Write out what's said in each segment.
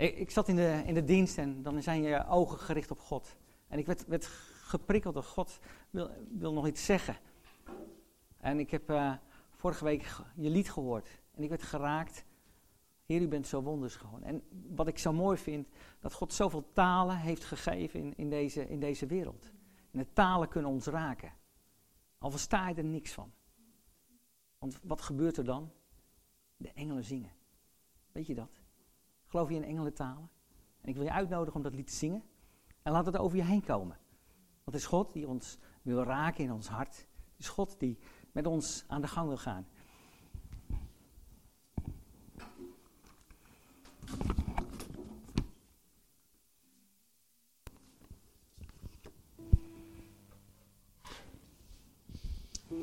Ik, ik zat in de, in de dienst en dan zijn je ogen gericht op God. En ik werd, werd geprikkeld door God, wil, wil nog iets zeggen. En ik heb uh, vorige week je lied gehoord. En ik werd geraakt. Heer, u bent zo wonders gewoon. En wat ik zo mooi vind, dat God zoveel talen heeft gegeven in, in, deze, in deze wereld. En de talen kunnen ons raken. Al versta je er niks van. Want wat gebeurt er dan? De engelen zingen. Weet je dat? Geloof je in engelentalen? En ik wil je uitnodigen om dat lied te zingen. En laat het over je heen komen. Want het is God die ons wil raken in ons hart. Het is God die met ons aan de gang wil gaan.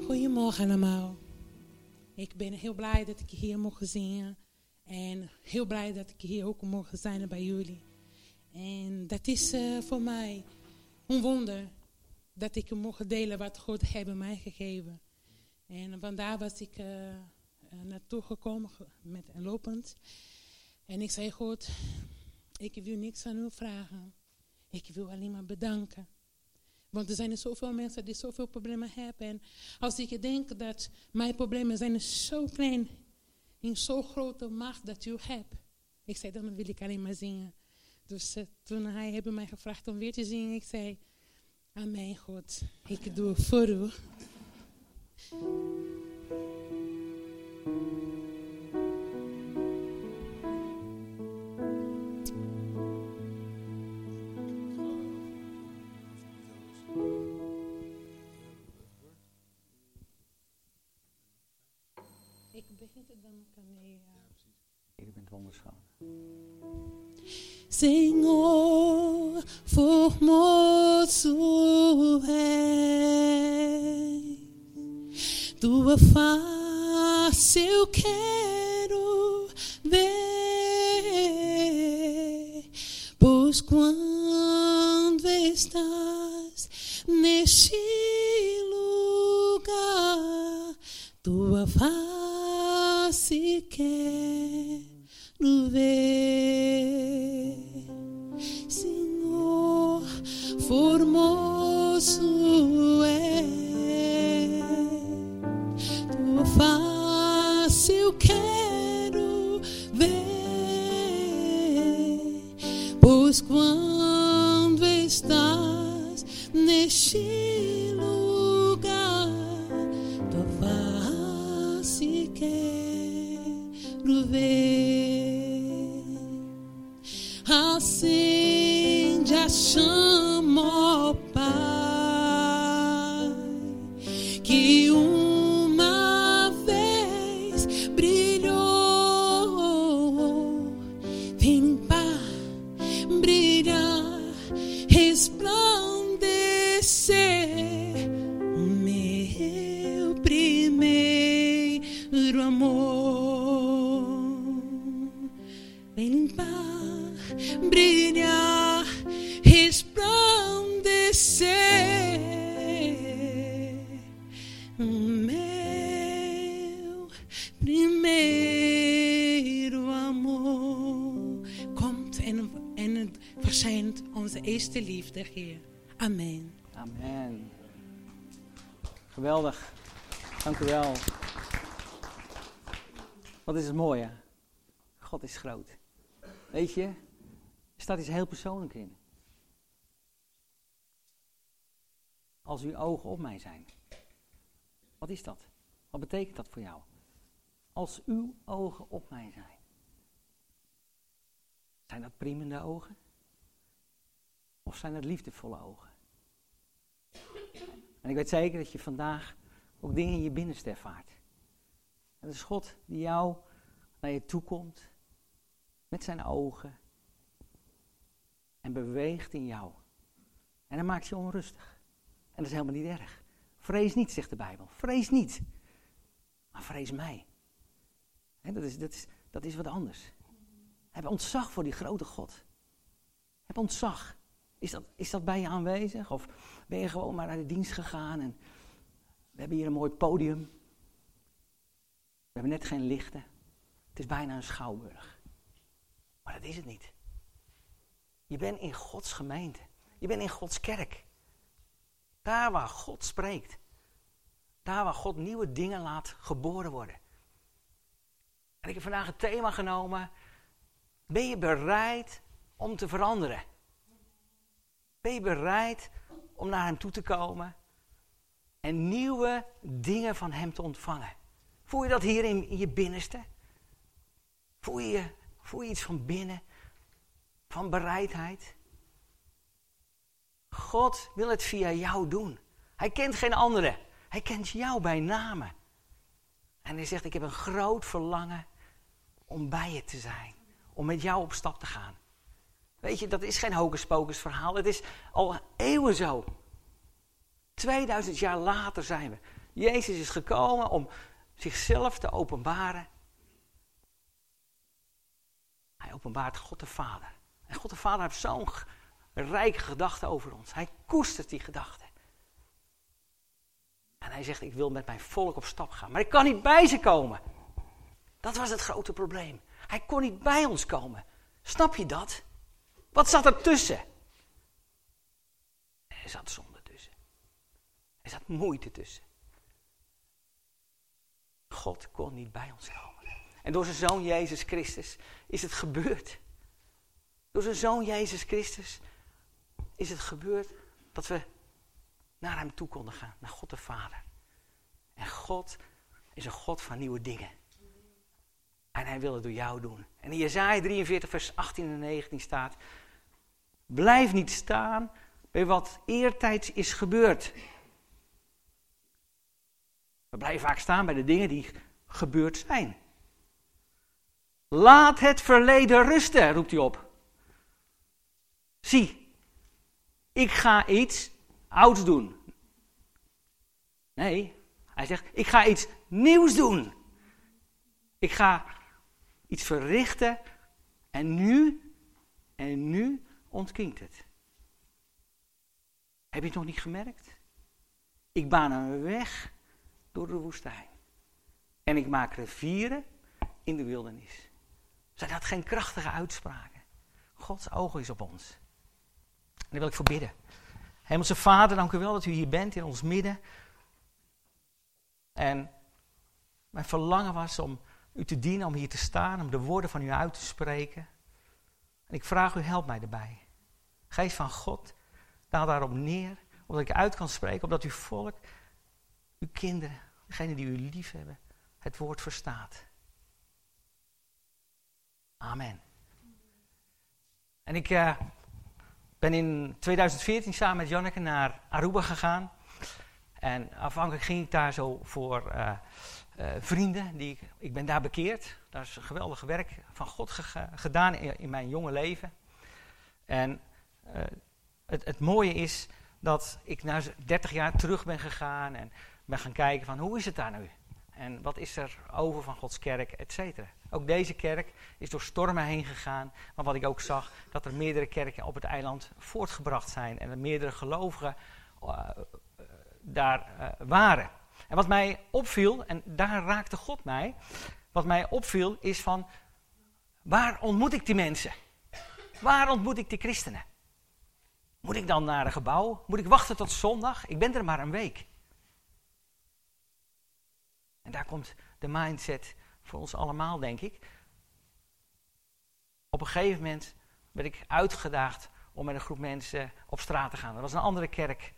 Goedemorgen allemaal. Ik ben heel blij dat ik hier mocht zingen. En heel blij dat ik hier ook mocht zijn bij jullie. En dat is uh, voor mij een wonder dat ik mocht delen wat God heeft mij gegeven. En vandaar was ik uh, naartoe gekomen met een lopend. En ik zei, God, ik wil niks aan u vragen. Ik wil alleen maar bedanken. Want er zijn zoveel mensen die zoveel problemen hebben. En als ik denk dat mijn problemen zijn zo klein, in zo'n grote macht dat u hebt. Ik zei, dan wil ik alleen maar zingen. Dus uh, toen hij heeft mij gevraagd om weer te zingen, ik zei, Amen God, ik doe voor u. Senhor, formoso é tua face eu quero ver, pois quando estás neste lugar, tua face se. Meu primeiro amor. Komt en, en verschijnt onze eerste liefde, Heer. Amen. Amen. Geweldig. Dank u wel. Wat is het mooie? God is groot. Weet je, er staat iets heel persoonlijk in. Als uw ogen op mij zijn. Wat is dat? Wat betekent dat voor jou? Als uw ogen op mij zijn. Zijn dat priemende ogen? Of zijn dat liefdevolle ogen? En ik weet zeker dat je vandaag ook dingen in je binnenste ervaart. Het is God die jou naar je toe komt met zijn ogen en beweegt in jou. En dan maakt je onrustig. En dat is helemaal niet erg. Vrees niet, zegt de Bijbel. Vrees niet. Maar vrees mij. Dat, is, dat, is, dat is wat anders. Heb ontzag voor die grote God. Heb ontzag. Is dat, is dat bij je aanwezig? Of ben je gewoon maar naar de dienst gegaan en we hebben hier een mooi podium. We hebben net geen lichten. Het is bijna een schouwburg. Maar dat is het niet. Je bent in Gods gemeente. Je bent in Gods kerk. Daar waar God spreekt. Daar waar God nieuwe dingen laat geboren worden. Ik heb vandaag het thema genomen. Ben je bereid om te veranderen? Ben je bereid om naar Hem toe te komen en nieuwe dingen van Hem te ontvangen? Voel je dat hier in, je binnenste? Voel je, voel je iets van binnen? Van bereidheid? God wil het via jou doen. Hij kent geen andere. Hij kent jou bij name. En hij zegt, ik heb een groot verlangen om bij je te zijn. Om met jou op stap te gaan. Weet je, dat is geen hocus pocus verhaal. Het is al eeuwen zo. 2000 jaar later zijn we. Jezus is gekomen om zichzelf te openbaren. Hij openbaart God de Vader. En God de Vader heeft zo'n rijke gedachte over ons. Hij koestert die gedachte. En hij zegt, ik wil met mijn volk op stap gaan. Maar ik kan niet bij ze komen. Dat was het grote probleem. Hij kon niet bij ons komen. Snap je dat? Wat zat er tussen? Er zat zonde tussen. Er zat moeite tussen. God kon niet bij ons komen. En door zijn zoon Jezus Christus is het gebeurd. Door zijn zoon Jezus Christus is het gebeurd dat we naar hem toe konden gaan, naar God de Vader. En God is een God van nieuwe dingen. En hij wil het door jou doen. En in Jezaja 43, vers 18 en 19 staat: Blijf niet staan bij wat eertijds is gebeurd. We blijven vaak staan bij de dingen die gebeurd zijn. Laat het verleden rusten, roept hij op. Zie, ik ga iets ouds doen. Nee, hij zegt, ik ga iets nieuws doen. Ik ga iets verrichten en nu, en nu ontkiemt het. Heb je het nog niet gemerkt? Ik baan een weg door de woestijn. En ik maak rivieren in de wildernis. Zijn dat geen krachtige uitspraken? Gods oog is op ons. En daar wil ik voor bidden. Hemelse Vader, dank u wel dat u hier bent in ons midden. En mijn verlangen was om u te dienen, om hier te staan, om de woorden van u uit te spreken. En ik vraag u, help mij erbij. Geest van God, daal daarop neer, omdat ik uit kan spreken, omdat uw volk, uw kinderen, degenen die u lief hebben, het woord verstaat. Amen. En ik uh, ben in 2014 samen met Janneke naar Aruba gegaan. En afhankelijk ging ik daar zo voor uh, uh, vrienden. Die, ik ben daar bekeerd. Daar is een geweldig werk van God gedaan in, mijn jonge leven. En uh, het, het, mooie is dat ik na 30 jaar terug ben gegaan en ben gaan kijken van hoe is het daar nu? En wat is er over van Gods kerk, et cetera. Ook deze kerk is door stormen heen gegaan. Maar wat ik ook zag, dat er meerdere kerken op het eiland voortgebracht zijn. En er meerdere gelovigen uh, daar waren. En wat mij opviel, en daar raakte God mij. Wat mij opviel is van, waar ontmoet ik die mensen? Waar ontmoet ik die christenen? Moet ik dan naar een gebouw? Moet ik wachten tot zondag? Ik ben er maar een week. En daar komt de mindset voor ons allemaal, denk ik. Op een gegeven moment werd ik uitgedaagd om met een groep mensen op straat te gaan. Dat was een andere kerk.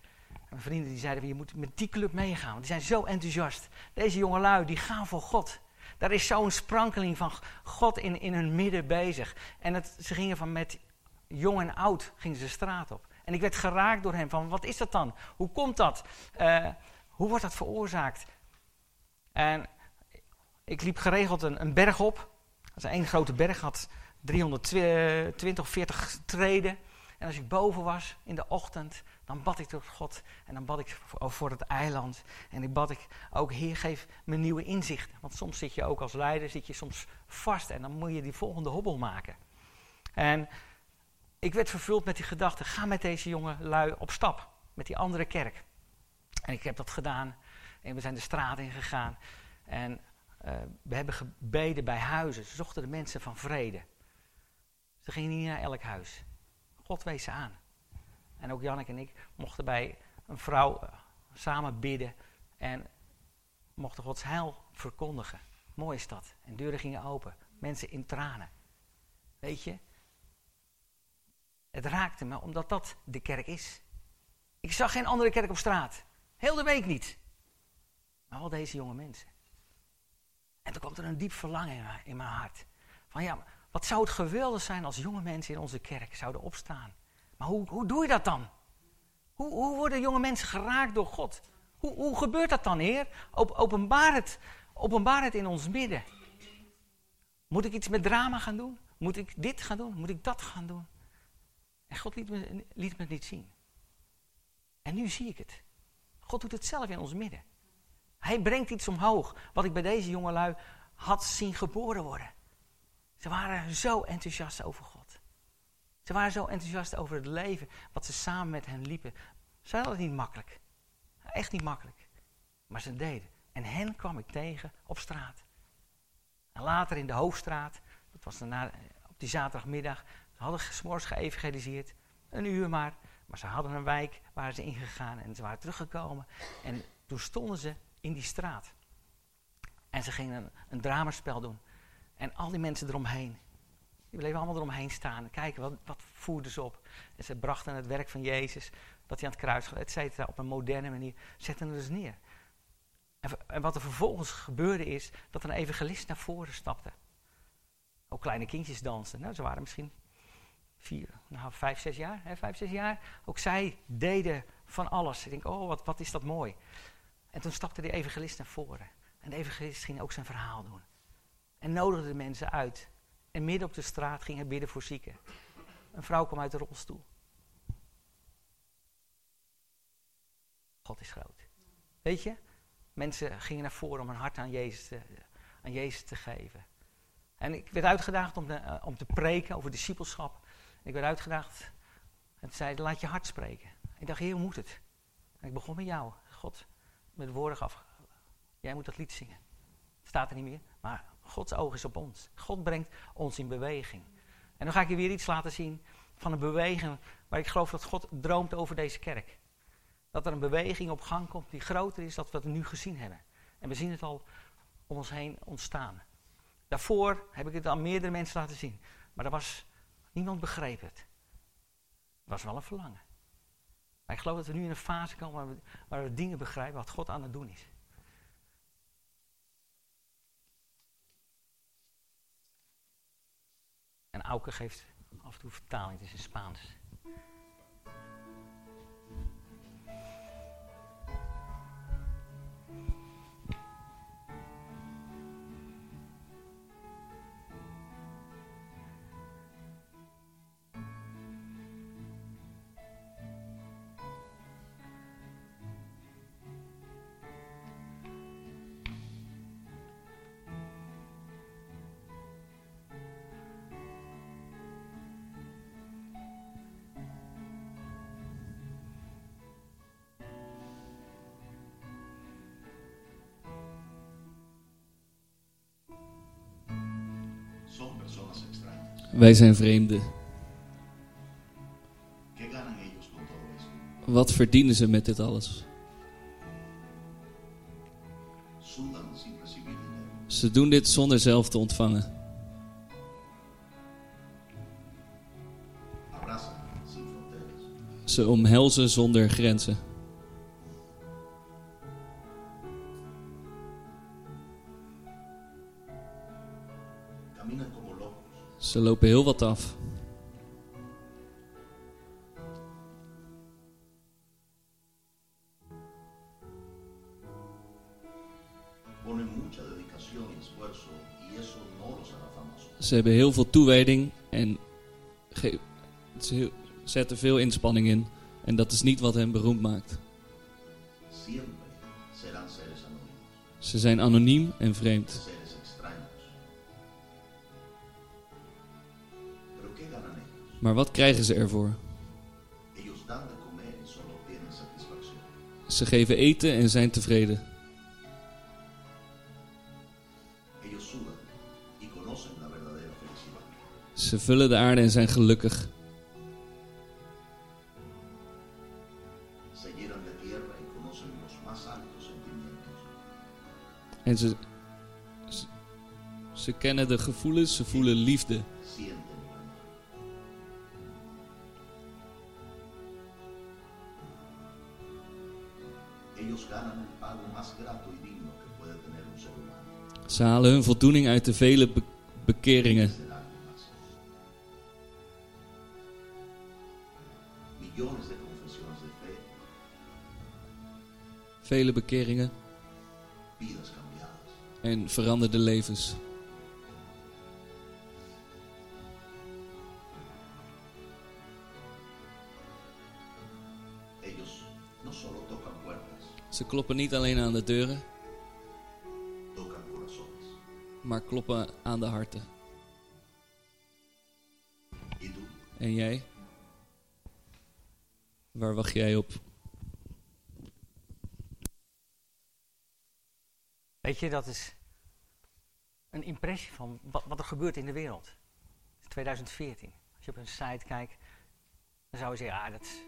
Mijn vrienden die zeiden, je moet met die club meegaan, want die zijn zo enthousiast. Deze jongelui, die gaan voor God. Daar is zo'n sprankeling van God in, in hun midden bezig. En het, ze gingen van met jong en oud gingen ze de straat op. En ik werd geraakt door hem van, wat is dat dan? Hoe komt dat? Uh, hoe wordt dat veroorzaakt? En ik liep geregeld een, een berg op. Dat is één grote berg, had 320 of 40 treden. En als ik boven was in de ochtend, dan bad ik tot God. En dan bad ik voor, het eiland. En ik bad ik ook, Heer, geef me nieuwe inzichten. Want soms zit je ook als leider, zit je soms vast. En dan moet je die volgende hobbel maken. En ik werd vervuld met die gedachte, ga met deze jonge lui op stap. Met die andere kerk. En ik heb dat gedaan. En we zijn de straat in gegaan. En uh, we hebben gebeden bij huizen. Ze zochten de mensen van vrede. Ze gingen niet naar elk huis. God wees ze aan. En ook Jannik en ik mochten bij een vrouw eh, samen bidden en mochten Gods heil verkondigen. Mooi is dat. En deuren gingen open. Mensen in tranen. Weet je? Het raakte me omdat dat de kerk is. Ik zag geen andere kerk op straat. Heel de week niet. Maar wel deze jonge mensen. En toen kwam er een diep verlangen in mijn hart. Van ja, wat zou het geweldig zijn als jonge mensen in onze kerk zouden opstaan. Maar hoe, hoe doe je dat dan? Hoe, hoe worden jonge mensen geraakt door God? Hoe, hoe gebeurt dat dan, Heer? openbaar, het, in ons midden. Moet ik iets met drama gaan doen? Moet ik dit gaan doen? Moet ik dat gaan doen? En God liet me, liet me het niet zien. En nu zie ik het. God doet het zelf in ons midden. Hij brengt iets omhoog, wat ik bij deze jongelui had zien geboren worden. Ze waren zo enthousiast over God. Ze waren zo enthousiast over het leven, wat ze samen met hen liepen. Ze hadden het niet makkelijk. Echt niet makkelijk. Maar ze deden. En hen kwam ik tegen op straat. En later in de Hoofdstraat, dat was daarna, op die zaterdagmiddag, ze hadden s'morgens geëvangeliseerd. Een uur maar. Maar ze hadden een wijk waar ze ingegaan en ze waren teruggekomen. En toen stonden ze in die straat. En ze gingen een, een dramaspel doen. En al die mensen eromheen. Die bleven allemaal eromheen staan en kijken wat, wat voerden ze op. En ze brachten het werk van Jezus, dat hij aan het kruis et cetera, op een moderne manier, zetten het dus neer. En, en, wat er vervolgens gebeurde is dat een evangelist naar voren stapte. Ook kleine kindjes dansten. Nou, ze waren misschien vier, nou, vijf, zes jaar. Hè, vijf, zes jaar. Ook zij deden van alles. Ik denk, oh, wat, wat is dat mooi. En toen stapte de evangelist naar voren. En de evangelist ging ook zijn verhaal doen. En nodigde de mensen uit. En midden op de straat ging hij bidden voor zieken. Een vrouw kwam uit de rolstoel. God is groot. Weet je? Mensen gingen naar voren om hun hart aan Jezus te, aan Jezus te geven. En ik werd uitgedaagd om, de, eh, om te preken over discipelschap. Ik werd uitgedaagd en zei, laat je hart spreken. Ik dacht, heer, hoe moet het? En ik begon met jou. God, met de woorden af. Jij moet dat lied zingen. Het staat er niet meer, maar Gods oog is op ons. God brengt ons in beweging. En dan ga ik je weer iets laten zien van een beweging waar ik geloof dat God droomt over deze kerk. Dat er een beweging op gang komt die groter is dan wat we nu gezien hebben. En we zien het al om ons heen ontstaan. Daarvoor heb ik het aan meerdere mensen laten zien. Maar er was, niemand begreep het. Er was wel een verlangen. Maar ik geloof dat we nu in een fase komen waar waar we dingen begrijpen wat God aan het doen is. En Auke geeft af en toe vertaling, het is in Spaans. Wij zijn vreemden. Wat verdienen ze met dit alles? Ze doen dit zonder zelf te ontvangen. Ze omhelzen zonder grenzen. Ze lopen heel wat af. Ze hebben heel veel toewijding en ze zetten veel inspanning in. En dat is niet wat hen beroemd maakt. Ze zijn anoniem en vreemd. Maar wat krijgen ze ervoor? Ze geven eten en zijn tevreden. Ze vullen de aarde en zijn gelukkig. En ze, ze, kennen de gevoelens, ze voelen liefde. Ze halen hun voldoening uit de vele be- bekeringen. Vele bekeringen en veranderde levens. Ze kloppen niet alleen aan de deuren. Maar kloppen aan de harten. En jij? Waar wacht jij op? Weet je, dat is een impressie van wat, er gebeurt in de wereld. Het is 2014. Als je op een site kijkt, dan zou je zeggen, ah, dat is,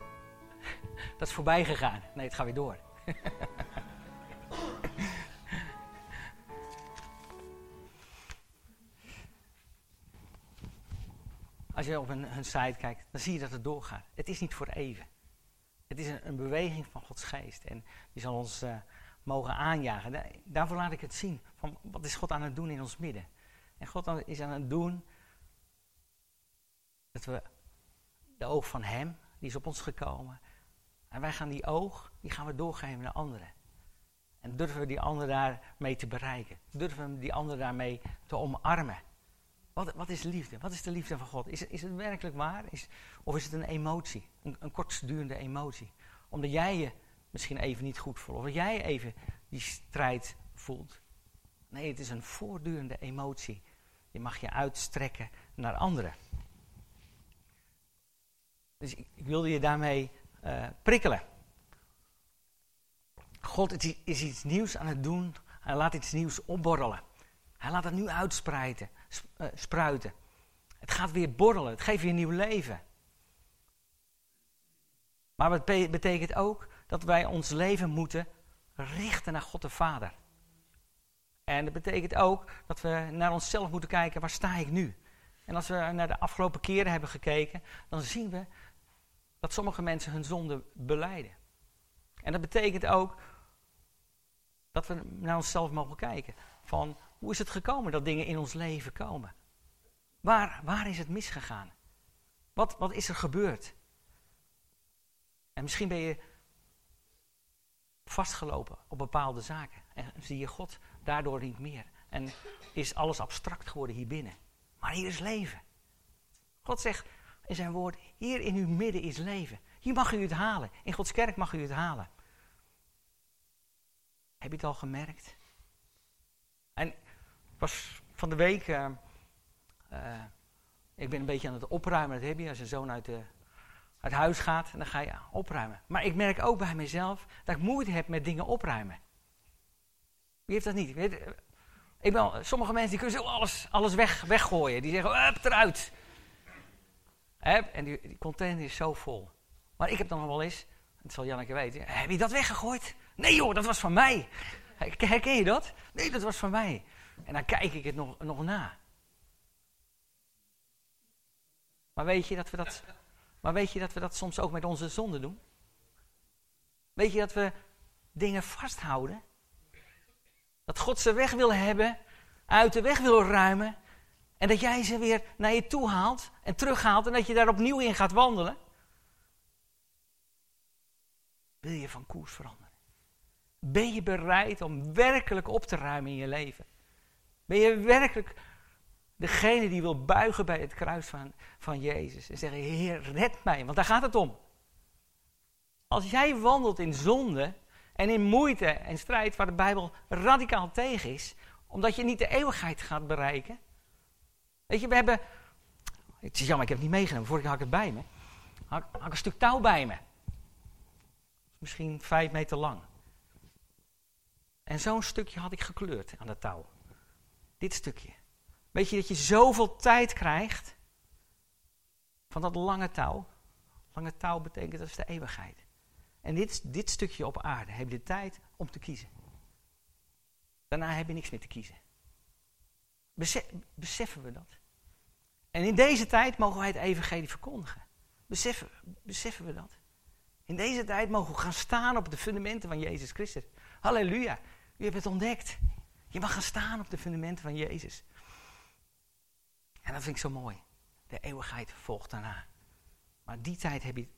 dat is voorbij gegaan. Nee, het gaat weer door. Als je op een site kijkt, dan zie je dat het doorgaat. Het is niet voor even. Het is een, een beweging van Gods geest. En die zal ons eh, mogen aanjagen. Da- daarvoor laat ik het zien. Van wat is God aan het doen in ons midden? En God is aan het doen dat we de oog van Hem, die is op ons gekomen. En wij gaan die oog, die gaan we doorgeven naar anderen. En durven we die anderen daarmee te bereiken? Durven we die anderen daarmee te omarmen? Wat, wat is liefde? Wat is de liefde van God? Is, is het werkelijk waar? Is, of is het een emotie? Een, kortdurende emotie? Omdat jij je misschien even niet goed voelt. Of jij even die strijd voelt. Nee, het is een voortdurende emotie. Je mag je uitstrekken naar anderen. Dus ik, wilde je daarmee eh, prikkelen. God is iets nieuws aan het doen. Hij laat iets nieuws opborrelen. Hij laat het nu uitspreiden, sp- spruiten. Het gaat weer borrelen. Het geeft weer nieuw leven. Maar het be- betekent ook dat wij ons leven moeten richten naar God de Vader. En dat betekent ook dat we naar onszelf moeten kijken, waar sta ik nu? En als we naar de afgelopen keren hebben gekeken, dan zien we dat sommige mensen hun zonde beleiden. En dat betekent ook dat we naar onszelf mogen kijken. Van hoe is het gekomen dat dingen in ons leven komen? Waar, waar is het misgegaan? Wat, wat is er gebeurd? En misschien ben je vastgelopen op bepaalde zaken. En zie je God daardoor niet meer. En is alles abstract geworden hier binnen. Maar hier is leven. God zegt in zijn woord, hier in uw midden is leven. Hier mag u het halen. In Gods kerk mag u het halen. Heb je het al gemerkt? En was van de week, eh, eh, ik ben een beetje aan het opruimen, dat heb je als je zoon uit, de, huis gaat, en dan ga je opruimen. Maar ik merk ook bij mezelf dat ik moeite heb met dingen opruimen. Wie heeft dat niet? Weet, eh, ik ben, sommige mensen die kunnen zo alles, alles weg, weggooien. Die zeggen, hup, eruit. Hè, En die, die container is zo vol. Maar ik heb dan nog wel eens, dat zal Janneke weten, heb je dat weggegooid? Nee joh, dat was van mij. Herken je dat? Nee, dat was van mij. En dan kijk ik het nog, nog na. Maar weet, je dat we dat, maar weet je dat we dat soms ook met onze zonde doen? Weet je dat we dingen vasthouden? Dat God ze weg wil hebben, uit de weg wil ruimen. En dat jij ze weer naar je toe haalt en terughaalt en dat je daar opnieuw in gaat wandelen. Wil je van koers veranderen? Ben je bereid om werkelijk op te ruimen in je leven? Ben je werkelijk degene die wil buigen bij het kruis van, van Jezus en zeggen: Heer, red mij, want daar gaat het om. Als jij wandelt in zonde en in moeite en strijd waar de Bijbel radicaal tegen is, omdat je niet de eeuwigheid gaat bereiken. Weet je, we hebben. Het is jammer, ik heb het niet meegenomen. Vorige keer had ik het bij me. Had ik een stuk touw bij me. Misschien vijf meter lang. En zo'n stukje had ik gekleurd aan dat touw. Dit stukje. Weet je dat je zoveel tijd krijgt van dat lange touw? Lange touw betekent dat is de eeuwigheid. En dit, dit stukje op aarde heb je de tijd om te kiezen. Daarna heb je niks meer te kiezen. Bese- beseffen we dat? En in deze tijd mogen wij het evangelie verkondigen. Beseffen, beseffen we dat? In deze tijd mogen we gaan staan op de fundamenten van Jezus Christus. Halleluja. U hebt het ontdekt. Je mag gaan staan op de fundamenten van Jezus. En dat vind ik zo mooi. De eeuwigheid volgt daarna. Maar die tijd heb je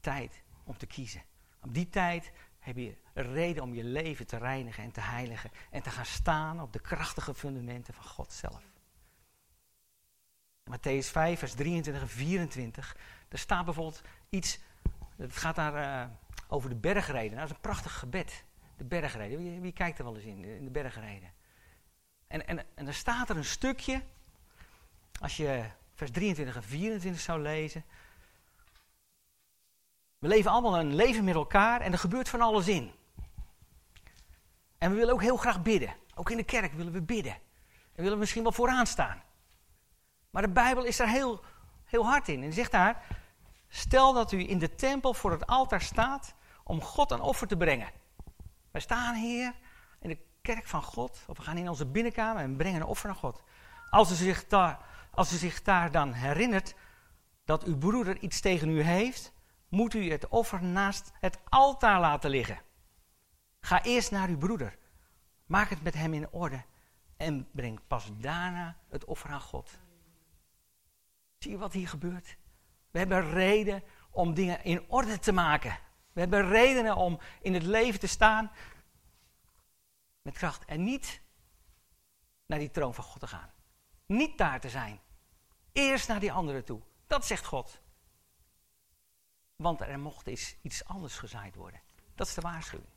tijd om te kiezen. Op die tijd heb je een reden om je leven te reinigen en te heiligen. En te gaan staan op de krachtige fundamenten van God zelf. Matthäus 5, vers 23 en 24. Er staat bijvoorbeeld iets. Het gaat daar uh, over de bergreden. Dat is een prachtig gebed. De bergreden. Wie, wie, kijkt er wel eens in, in de bergreden? En, en, en er staat er een stukje. Als je vers 23 en 24 zou lezen. We leven allemaal een leven met elkaar en er gebeurt van alles in. En we willen ook heel graag bidden. Ook in de kerk willen we bidden. En willen we misschien wel vooraan staan. Maar de Bijbel is daar heel, heel hard in. En zegt daar: Stel dat u in de tempel voor het altaar staat om God een offer te brengen. Wij staan hier in de kerk van God, of we gaan in onze binnenkamer en brengen een offer naar God. Als u zich daar, als u zich daar dan herinnert dat uw broeder iets tegen u heeft, moet u het offer naast het altaar laten liggen. Ga eerst naar uw broeder. Maak het met hem in orde. En breng pas daarna het offer aan God. Zie je wat hier gebeurt? We hebben reden om dingen in orde te maken. We hebben redenen om in het leven te staan met kracht. En niet naar die troon van God te gaan. Niet daar te zijn. Eerst naar die anderen toe. Dat zegt God. Want er mocht eens iets anders gezaaid worden. Dat is de waarschuwing.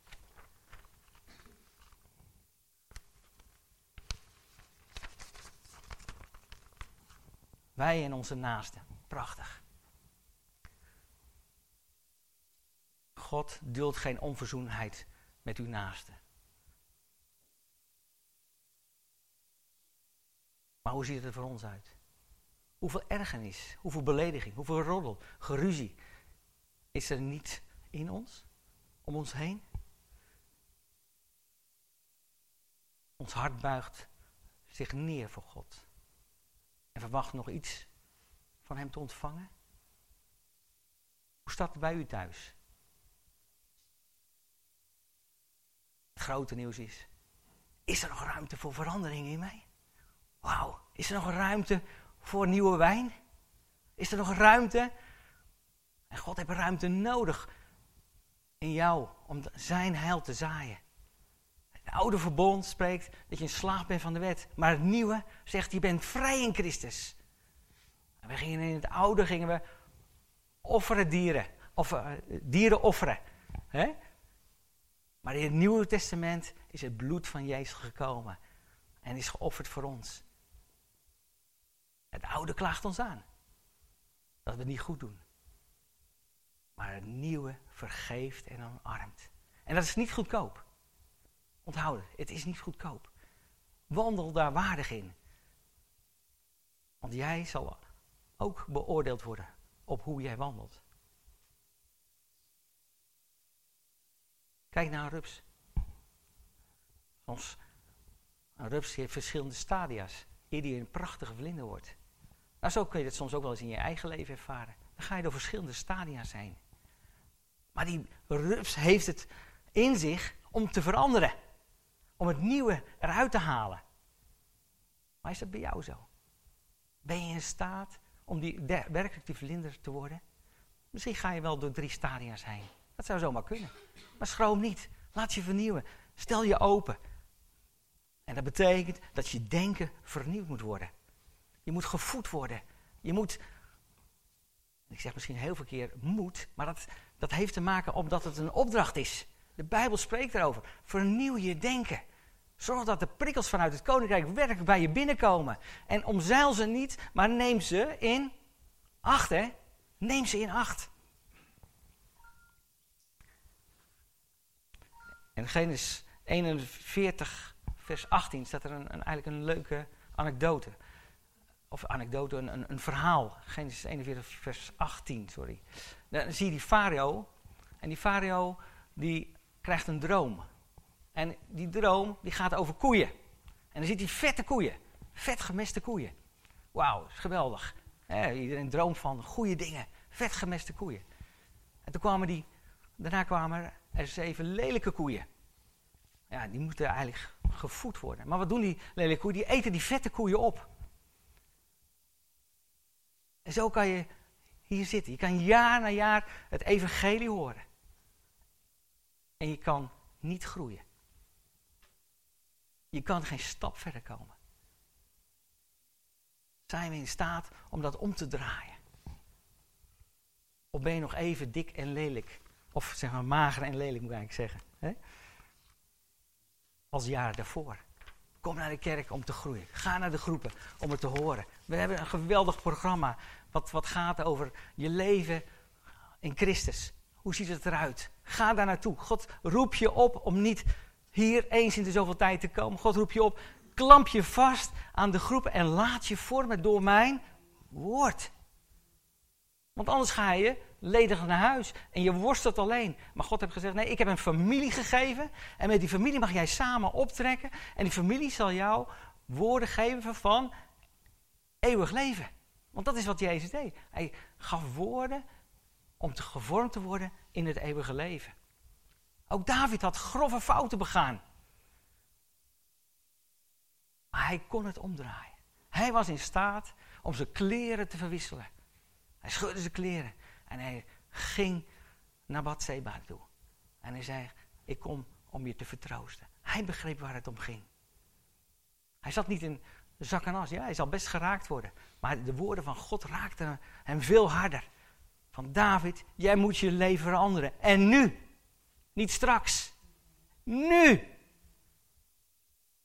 Wij en onze naasten. Prachtig. God duldt geen onverzoenheid met uw naasten. Maar hoe ziet het er voor ons uit? Hoeveel ergernis, hoeveel belediging, hoeveel roddel, geruzie is er niet in ons, om ons heen? Ons hart buigt zich neer voor God en verwacht nog iets van Hem te ontvangen. Hoe staat het bij u thuis? Grote nieuws is, is er nog ruimte voor verandering in mij? Wauw, is er nog ruimte voor nieuwe wijn? Is er nog ruimte? En God heeft ruimte nodig in jou om zijn heil te zaaien. Het oude verbond spreekt dat je in slaap bent van de wet. Maar het nieuwe zegt je bent vrij in Christus. En we gingen in het oude gingen we offeren dieren. Of uh, dieren offeren. Hè? Maar in het Nieuwe Testament is het bloed van Jezus gekomen. En is geofferd voor ons. Het oude klaagt ons aan. Dat we het niet goed doen. Maar het nieuwe vergeeft en omarmt. En dat is niet goedkoop. Onthoud het, het is niet goedkoop. Wandel daar waardig in. Want jij zal ook beoordeeld worden op hoe jij wandelt. Kijk naar een rups. Soms, een rups heeft verschillende stadia's. Eer die een prachtige vlinder wordt. Nou, zo kun je het soms ook wel eens in je eigen leven ervaren. Dan ga je door verschillende stadia's heen. Maar die rups heeft het in zich om te veranderen. Om het nieuwe eruit te halen. Maar is dat bij jou zo? Ben je in staat om die, werkelijk die vlinder te worden? Misschien ga je wel door drie stadia's heen. Dat zou zomaar kunnen. Maar schroom niet. Laat je vernieuwen. Stel je open. En dat betekent dat je denken vernieuwd moet worden. Je moet gevoed worden. Je moet, ik zeg misschien heel veel keer moet, maar dat, dat heeft te maken omdat het een opdracht is. De Bijbel spreekt erover. Vernieuw je denken. Zorg dat de prikkels vanuit het koninkrijk werkelijk bij je binnenkomen. En omzeil ze niet, maar neem ze in acht, hè? Neem ze in acht. In Genesis 41, vers 18 staat er een, eigenlijk een leuke anekdote. Of anekdote, een, een, verhaal. Genesis 41, vers 18, sorry. Dan zie je die farao. En die farao die krijgt een droom. En die droom die gaat over koeien. En dan ziet hij vette koeien. Vet gemeste koeien. Wauw, is geweldig. iedereen droomt van goede dingen. Vet gemeste koeien. En toen kwamen die, daarna kwamen er zeven lelijke koeien. Ja, die moeten eigenlijk gevoed worden. Maar wat doen die lelijke koeien? Die eten die vette koeien op. En zo kan je hier zitten. Je kan jaar na jaar het evangelie horen. En je kan niet groeien. Je kan geen stap verder komen. Zijn we in staat om dat om te draaien? Of ben je nog even dik en lelijk? Of zeg maar mager en lelijk moet ik eigenlijk zeggen. Hè? Als jaren daarvoor. Kom naar de kerk om te groeien. Ga naar de groepen om het te horen. We hebben een geweldig programma wat, wat gaat over je leven in Christus. Hoe ziet het eruit? Ga daar naartoe. God roept je op om niet hier eens in de zoveel tijd te komen. God roept je op, klamp je vast aan de groepen en laat je vormen door mijn woord. Want anders ga je ledig naar huis en je worstelt alleen. Maar God heeft gezegd, nee, ik heb een familie gegeven en met die familie mag jij samen optrekken. En die familie zal jou woorden geven van eeuwig leven. Want dat is wat Jezus deed. Hij gaf woorden om te gevormd te worden in het eeuwige leven. Ook David had grove fouten begaan. Maar hij kon het omdraaien. Hij was in staat om zijn kleren te verwisselen. Hij scheurde zijn kleren en hij ging naar Bathseba toe. En hij zei, ik kom om je te vertroosten. Hij begreep waar het om ging. Hij zat niet in zak en as. Ja, hij zal best geraakt worden. Maar de woorden van God raakten hem veel harder. Van David, jij moet je leven veranderen. En nu. Niet straks. Nu.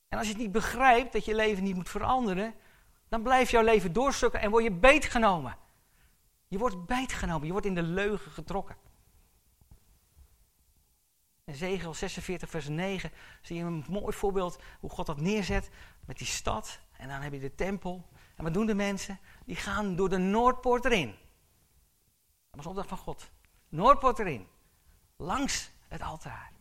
En als je het niet begrijpt dat je leven niet moet veranderen, dan blijft jouw leven doorstukken en word je beetgenomen. Je wordt beetgenomen, je wordt in de leugen getrokken. In Zegel 46, vers 9 zie je een mooi voorbeeld hoe God dat neerzet met die stad. En dan heb je de tempel. En wat doen de mensen? Die gaan door de Noordpoort erin. Dat was opdracht van God. Noordpoort erin. Langs het altaar.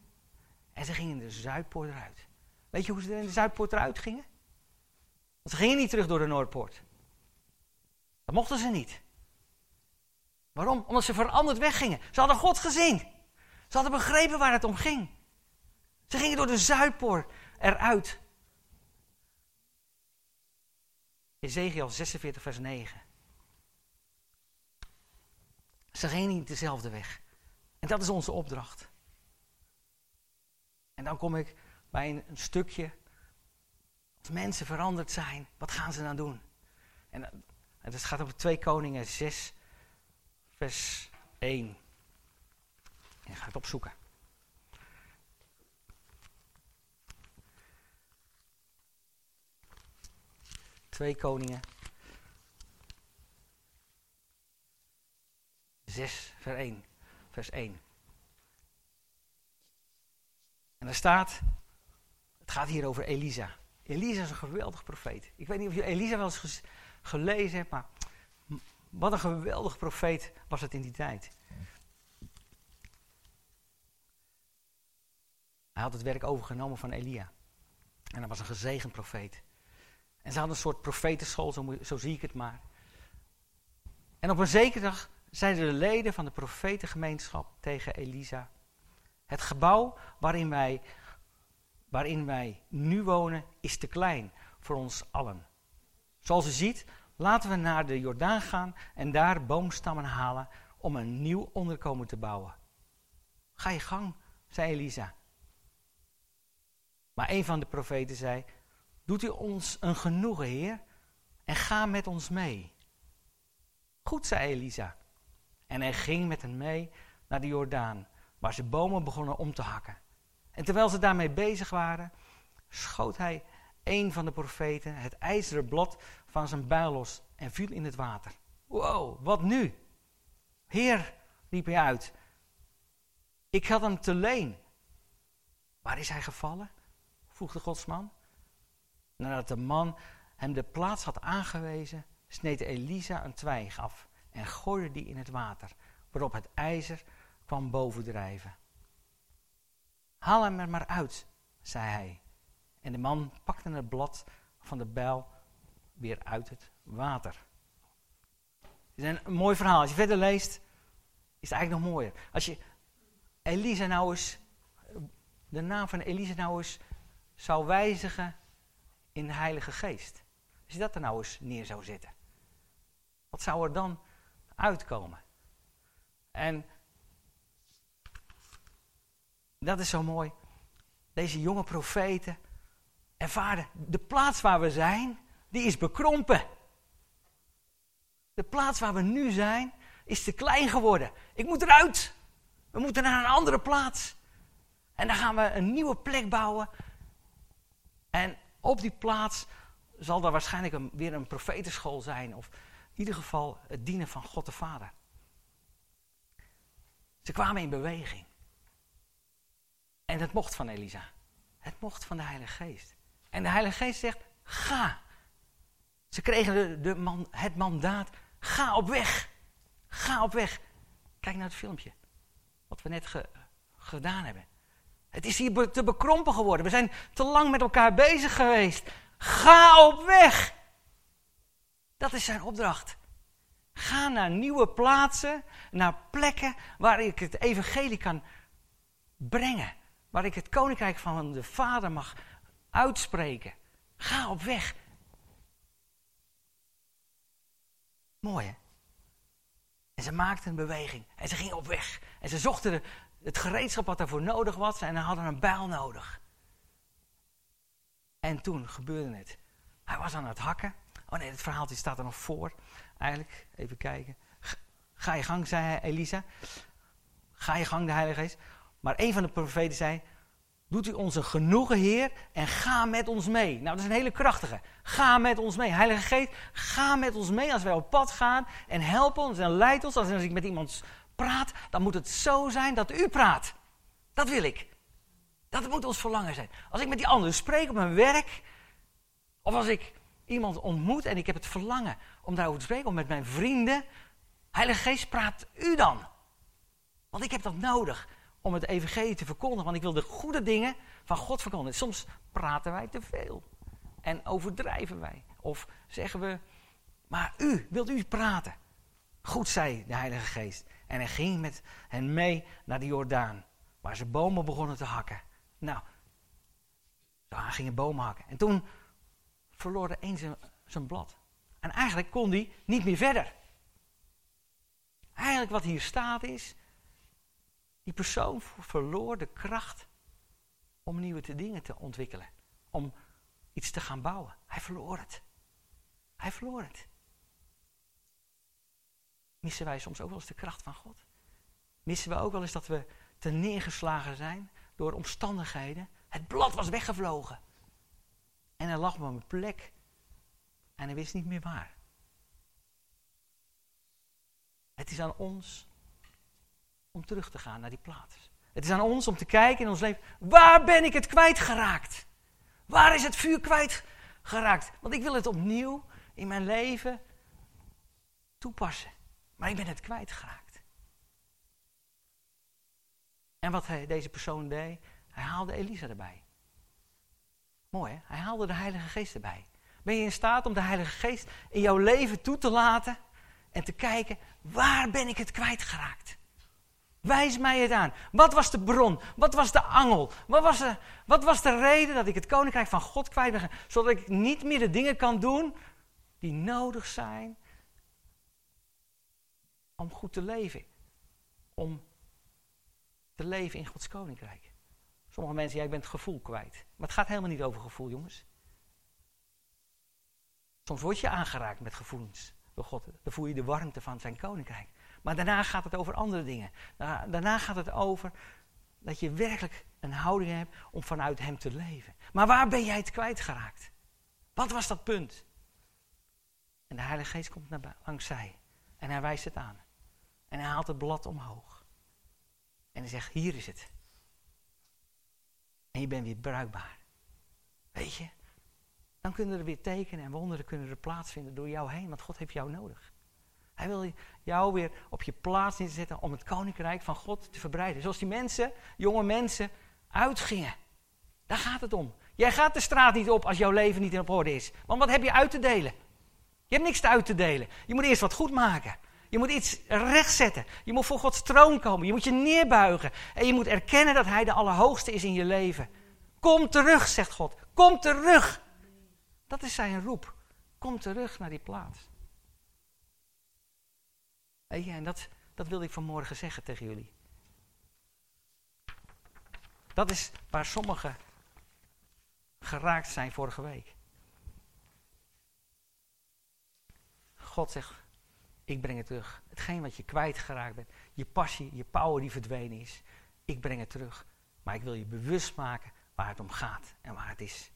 En ze gingen de Zuidpoort eruit. Weet je hoe ze er in de Zuidpoort eruit gingen? Want ze gingen niet terug door de Noordpoort. Dat mochten ze niet. Waarom? Omdat ze veranderd weggingen. Ze hadden God gezien. Ze hadden begrepen waar het om ging. Ze gingen door de Zuidpoort eruit. Ezekiel 46, vers 9. Ze gingen niet dezelfde weg. En dat is onze opdracht. En dan kom ik bij een, stukje. Als mensen veranderd zijn, wat gaan ze dan doen? En, en dat gaat over 2 Koningen 6, vers 1. En ga het opzoeken. Twee Koningen. 6, vers 1. Vers 1. En daar staat, het gaat hier over Elisa. Elisa is een geweldig profeet. Ik weet niet of je Elisa wel eens gelezen hebt, maar wat een geweldig profeet was het in die tijd. Hij had het werk overgenomen van Elia. En hij was een gezegend profeet. En ze hadden een soort profetenschool, zo, zo zie ik het maar. En op een zekere dag zeiden de leden van de profetengemeenschap tegen Elisa: Het gebouw waarin wij, waarin wij nu wonen is te klein voor ons allen. Zoals u ziet, laten we naar de Jordaan gaan en daar boomstammen halen om een nieuw onderkomen te bouwen. Ga je gang, zei Elisa. Maar een van de profeten zei: Doet u ons een genoegen, Heer, en ga met ons mee. Goed, zei Elisa. En hij ging met hen mee naar de Jordaan, waar ze bomen begonnen om te hakken. En terwijl ze daarmee bezig waren, schoot hij een van de profeten het ijzeren blad van zijn buil los en viel in het water. Wow, wat nu? Heer, riep hij uit, ik had hem te leen. Waar is hij gevallen? vroeg de godsman. Nadat de man hem de plaats had aangewezen, sneed Elisa een twijg af en gooide die in het water, waarop het ijzer kwam bovendrijven. Haal hem er maar uit, zei hij. En de man pakte het blad van de bijl weer uit het water. Het is een mooi verhaal. Als je verder leest, is het eigenlijk nog mooier. Als je Elisa nou eens, de naam van Elisa nou eens zou wijzigen in de Heilige Geest. Als je dat er nou eens neer zou zetten. Wat zou er dan uitkomen? En dat is zo mooi. Deze jonge profeten ervaren, de plaats waar we zijn, die is bekrompen. De plaats waar we nu zijn, is te klein geworden. Ik moet eruit. We moeten naar een andere plaats. En dan gaan we een nieuwe plek bouwen. En op die plaats zal er waarschijnlijk weer een profetenschool zijn. Of in ieder geval het dienen van God de Vader. Ze kwamen in beweging. En dat mocht van Elisa. Het mocht van de Heilige Geest. En de Heilige Geest zegt: ga. Ze kregen de, man, het mandaat: ga op weg. Ga op weg. Kijk naar het filmpje. Wat we net gedaan hebben. Het is hier te bekrompen geworden. We zijn te lang met elkaar bezig geweest. Ga op weg. Dat is zijn opdracht. Ga naar nieuwe plaatsen, naar plekken waar ik het evangelie kan brengen. Waar ik het koninkrijk van de Vader mag uitspreken. Ga op weg. Mooi hè? En ze maakten een beweging en ze gingen op weg. En ze zochten het gereedschap wat daarvoor nodig was en hadden een bijl nodig. En toen gebeurde het. Hij was aan het hakken. Oh nee, het verhaaltje staat er nog voor. Eigenlijk, even kijken. Ga je gang, zei Elisa. Ga je gang, de Heilige Geest. Maar een van de profeten zei: Doet u onze genoegen, Heer, en ga met ons mee. Nou, dat is een hele krachtige. Ga met ons mee. Heilige Geest, ga met ons mee als wij op pad gaan. En help ons en leid ons. Als ik met iemand praat, dan moet het zo zijn dat u praat. Dat wil ik. Dat moet ons verlangen zijn. Als ik met die anderen spreek op mijn werk, of als ik iemand ontmoet en ik heb het verlangen om daarover te spreken, of met mijn vrienden, Heilige Geest, praat u dan. Want ik heb dat nodig om het evangelie te verkondigen, want ik wil de goede dingen van God verkondigen. Soms praten wij te veel en overdrijven wij. Of zeggen we, maar u, wilt u praten? Goed, zei de Heilige Geest. En hij ging met hen mee naar de Jordaan, waar ze bomen begonnen te hakken. Nou, hij ging bomen hakken. En toen verloor de een zijn, zijn blad. En eigenlijk kon hij niet meer verder. Eigenlijk wat hier staat is, die persoon verloor de kracht om nieuwe dingen te ontwikkelen. Om iets te gaan bouwen. Hij verloor het. Hij verloor het. Missen wij soms ook wel eens de kracht van God? Missen we ook wel eens dat we te neergeslagen zijn door omstandigheden? Het blad was weggevlogen. En hij lag op een plek en hij wist niet meer waar. Het is aan ons om terug te gaan naar die plaats. Het is aan ons om te kijken in ons leven, waar ben ik het kwijtgeraakt? Waar is het vuur kwijtgeraakt? Want ik wil het opnieuw in mijn leven toepassen. Maar ik ben het kwijtgeraakt. En wat hij, deze persoon deed, hij haalde Elisa erbij. Mooi hè? Hij haalde de Heilige Geest erbij. Ben je in staat om de Heilige Geest in jouw leven toe te laten en te kijken, waar ben ik het kwijtgeraakt? Wijs mij het aan. Wat was de bron? Wat was de angel? Wat was de, wat was de reden dat ik het koninkrijk van God kwijt ben? Zodat ik niet meer de dingen kan doen die nodig zijn om goed te leven. Om te leven in Gods koninkrijk. Sommige mensen, jij bent gevoel kwijt. Maar het gaat helemaal niet over gevoel, jongens. Soms word je aangeraakt met gevoelens door God. Dan voel je de warmte van zijn koninkrijk. Maar daarna gaat het over andere dingen. Daarna gaat het over dat je werkelijk een houding hebt om vanuit hem te leven. Maar waar ben jij het kwijtgeraakt? Wat was dat punt? En de Heilige Geest komt naar, langs zij. En hij wijst het aan. En hij haalt het blad omhoog. En hij zegt, hier is het. En je bent weer bruikbaar. Weet je? Dan kunnen er weer tekenen en wonderen kunnen er plaatsvinden door jou heen. Want God heeft jou nodig. Hij wil jou weer op je plaats neerzetten om het koninkrijk van God te verbreiden. Zoals die mensen, jonge mensen, uitgingen. Daar gaat het om. Jij gaat de straat niet op als jouw leven niet in op orde is. Want wat heb je uit te delen? Je hebt niks uit te delen. Je moet eerst wat goed maken. Je moet iets rechtzetten. Je moet voor Gods troon komen. Je moet je neerbuigen. En je moet erkennen dat Hij de Allerhoogste is in je leven. Kom terug, zegt God. Kom terug. Dat is zijn roep. Kom terug naar die plaats. En dat, dat wilde ik vanmorgen zeggen tegen jullie. Dat is waar sommigen geraakt zijn vorige week. God zegt, ik breng het terug. Hetgeen wat je kwijtgeraakt bent, je passie, je power die verdwenen is, ik breng het terug. Maar ik wil je bewust maken waar het om gaat en waar het is.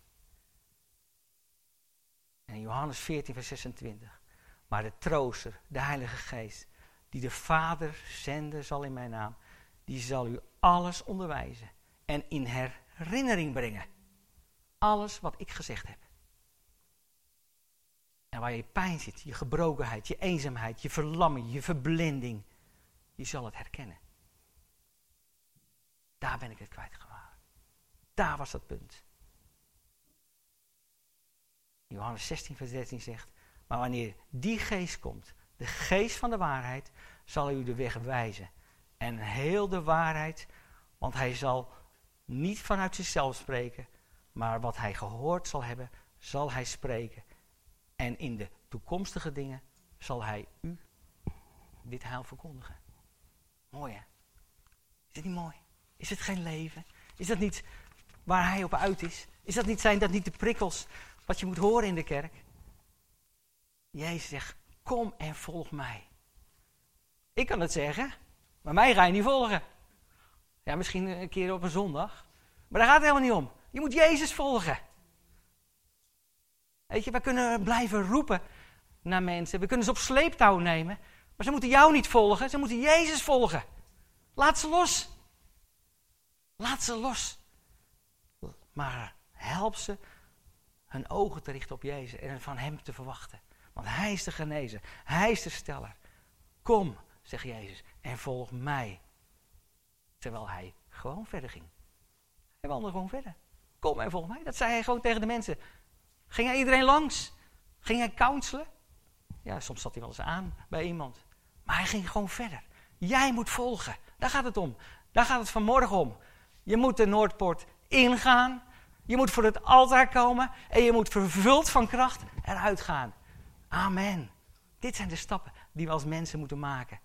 En Johannes 14, vers 26. Maar de trooster, de Heilige Geest, die de Vader zenden zal in mijn naam, die zal u alles onderwijzen en in herinnering brengen. Alles wat ik gezegd heb. En waar je pijn zit, je gebrokenheid, je eenzaamheid, je verlamming, je verblinding, je zal het herkennen. Daar ben ik het kwijtgeraakt. Daar was dat punt. Johannes 16, vers 13 zegt, maar wanneer die geest komt, de geest van de waarheid, zal u de weg wijzen. En heel de waarheid, want hij zal niet vanuit zichzelf spreken, maar wat hij gehoord zal hebben, zal hij spreken. En in de toekomstige dingen zal hij u dit heil verkondigen. Mooi hè? Is dit niet mooi? Is het geen leven? Is dat niet waar hij op uit is? Is dat niet, zijn dat niet de prikkels wat je moet horen in de kerk? Jezus zegt, kom en volg mij. Ik kan het zeggen, maar mij ga je niet volgen. Ja, misschien een keer op een zondag. Maar daar gaat het helemaal niet om. Je moet Jezus volgen. Weet je, we kunnen blijven roepen naar mensen. We kunnen ze op sleeptouw nemen. Maar ze moeten jou niet volgen, ze moeten Jezus volgen. Laat ze los. Laat ze los. Maar help ze hun ogen te richten op Jezus en van Hem te verwachten. Want Hij is de genezer, Hij is de steller. Kom, zegt Jezus, en volg mij. Terwijl Hij gewoon verder ging. Hij wandelde gewoon verder. Kom en volg mij. Dat zei Hij gewoon tegen de mensen. Ging hij iedereen langs? Ging hij counselen? Ja, soms zat hij wel eens aan bij iemand. Maar hij ging gewoon verder. Jij moet volgen. Daar gaat het om. Daar gaat het vanmorgen om. Je moet de Noordpoort ingaan. Je moet voor het altaar komen. En je moet vervuld van kracht eruit gaan. Amen. Dit zijn de stappen die we als mensen moeten maken.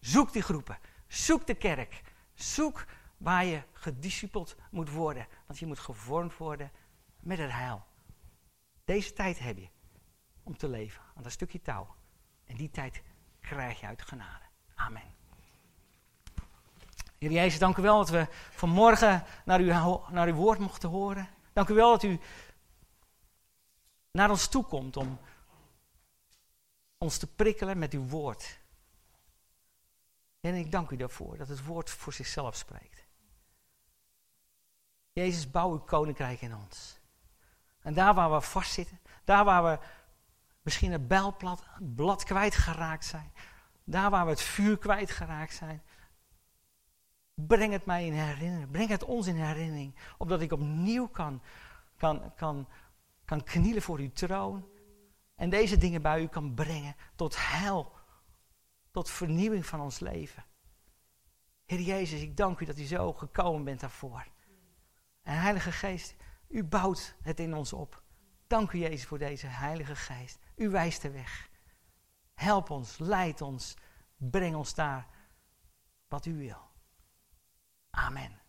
Zoek die groepen. Zoek de kerk. Zoek waar je gediscipeld moet worden. Want je moet gevormd worden met het heil. Deze tijd heb je om te leven aan dat stukje touw. En die tijd krijg je uit genade. Amen. Heer Jezus, dank u wel dat we vanmorgen naar uw, naar uw woord mochten horen. Dank u wel dat u naar ons toe komt om ons te prikkelen met uw woord. En ik dank u daarvoor, dat het woord voor zichzelf spreekt. Jezus, bouw uw koninkrijk in ons. En daar waar we vastzitten, daar waar we misschien het bijlblad blad kwijtgeraakt zijn, daar waar we het vuur kwijtgeraakt zijn, breng het mij in herinnering, breng het ons in herinnering, opdat ik opnieuw kan, kan, kan, kan knielen voor uw troon en deze dingen bij u kan brengen tot heil, tot vernieuwing van ons leven. Heer Jezus, ik dank u dat u zo gekomen bent daarvoor. En Heilige Geest, u bouwt het in ons op. Dank u Jezus voor deze Heilige Geest. U wijst de weg. Help ons, leid ons, breng ons daar wat u wil. Amen.